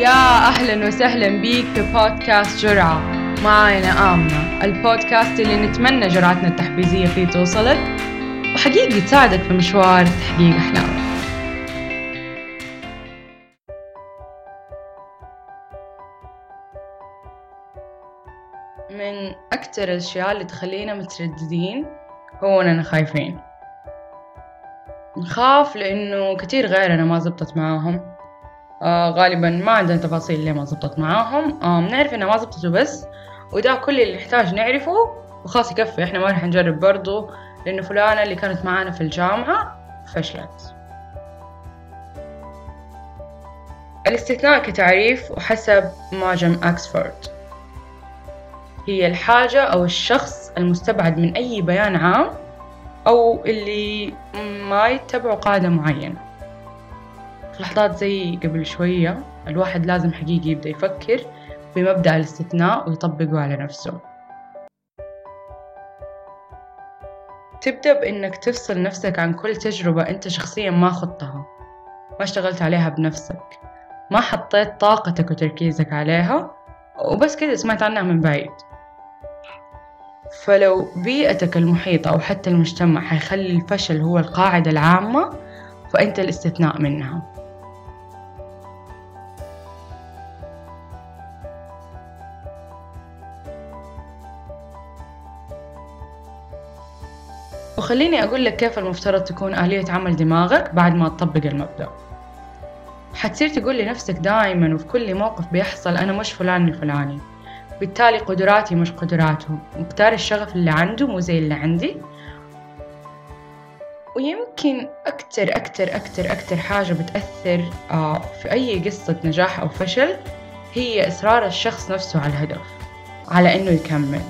يا أهلا وسهلا بيك في بودكاست جرعة. معاي أنا آمنة البودكاست اللي نتمنى جرعتنا التحفيزية فيه توصلك وحقيقي تساعدك في مشوار تحقيق أحلامك. من أكتر الأشياء اللي تخلينا مترددين هو إننا خايفين. نخاف لأنه كتير غيرنا ما زبطت معاهم. آه غالبا ما عندنا تفاصيل ليه ما زبطت معاهم. آه بنعرف إنها ما زبطت وبس وده كل اللي نحتاج نعرفه وخلاص يكفي. إحنا ما رح نجرب برضو لأنه فلانة اللي كانت معانا في الجامعة فشلت. الاستثناء كتعريف وحسب معجم أكسفورد. هي الحاجة أو الشخص المستبعد من أي بيان عام أو اللي ما يتبعوا قاعدة معينة. لحظات زي قبل شوية الواحد لازم حقيقي يبدأ يفكر بمبدأ الاستثناء ويطبقه على نفسه. تبدأ بإنك تفصل نفسك عن كل تجربة أنت شخصيا ما خضتها ما اشتغلت عليها بنفسك ما حطيت طاقتك وتركيزك عليها وبس كده سمعت عنها من بعيد. فلو بيئتك المحيطة أو حتى المجتمع حيخلي الفشل هو القاعدة العامة فأنت الاستثناء منها. وخليني أقول لك كيف المفترض تكون آلية عمل دماغك بعد ما تطبق المبدأ. حتصير تقول لنفسك دائما وفي كل موقف بيحصل أنا مش فلان الفلاني. بالتالي قدراتي مش قدراته. مقدار الشغف اللي عنده مو زي اللي عندي. ويمكن أكتر أكتر أكتر أكتر حاجة بتأثر آه، في أي قصة نجاح أو فشل هي إصرار الشخص نفسه على الهدف على إنه يكمل.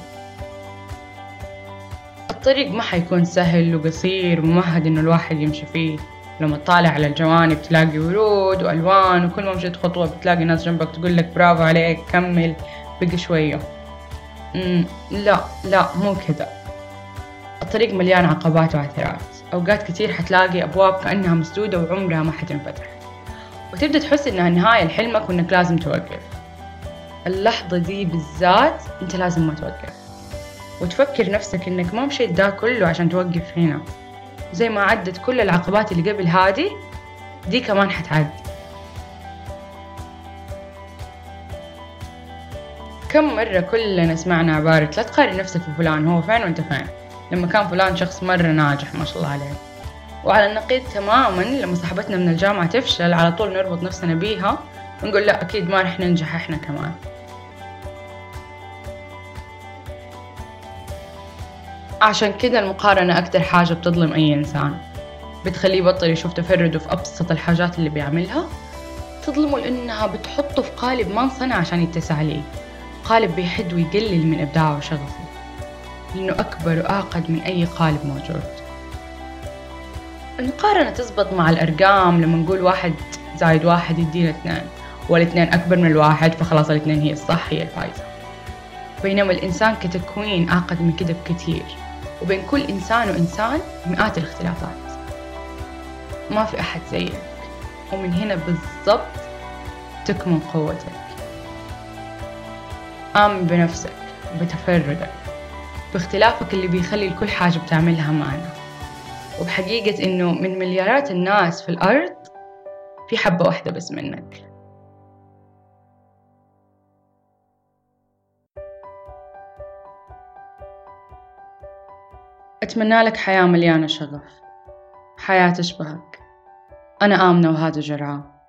الطريق ما حيكون سهل وقصير وممهد إنه الواحد يمشي فيه. لما تطالع على الجوانب تلاقي ورود وألوان وكل ما مشيت خطوة بتلاقي ناس جنبك تقول لك برافو عليك كمل بقي شوية. لا لا مو كذا. الطريق مليان عقبات وعثرات أوقات كتير حتلاقي أبواب كأنها مسدودة وعمرها ما حتنفتح. وتبدأ تحس إنها نهاية لحلمك وإنك لازم توقف. اللحظة دي بالذات أنت لازم ما توقف. وتفكر نفسك إنك ما مشيت ده كله عشان توقف هنا. زي ما عدت كل العقبات اللي قبل هادي دي كمان حتعدي. كم مرة كلنا سمعنا عبارة لا تقارن نفسك بفلان هو فين وأنت فين؟ لما كان فلان شخص مرة ناجح ما شاء الله عليه. وعلى النقيض تماما لما صاحبتنا من الجامعة تفشل على طول نربط نفسنا بيها ونقول لا أكيد ما رح ننجح إحنا كمان. عشان كده المقارنة أكتر حاجة بتظلم أي إنسان. بتخليه يبطل يشوف تفرده في أبسط الحاجات اللي بيعملها. تظلمه لأنها بتحطه في قالب ما انصنع عشان يتسع ليه. قالب بيحد ويقلل من إبداعه وشغفه. لأنه أكبر وأعقد من أي قالب موجود. المقارنة تزبط مع الأرقام لما نقول واحد زايد واحد يدينا اثنين والإثنين أكبر من الواحد فخلاص الإثنين هي الصح هي الفايزة. بينما الإنسان كتكوين أعقد من كده بكثير وبين كل إنسان وإنسان مئات الاختلافات. ما في أحد زيك. ومن هنا بالضبط تكمن قوتك. آمن بنفسك بتفردك باختلافك اللي بيخلي كل حاجة بتعملها معنا. وبحقيقة إنه من مليارات الناس في الأرض في حبة واحدة بس منك. أتمنى لك حياة مليانة شغف. حياة تشبهك أنا آمنة وهذا جرعة.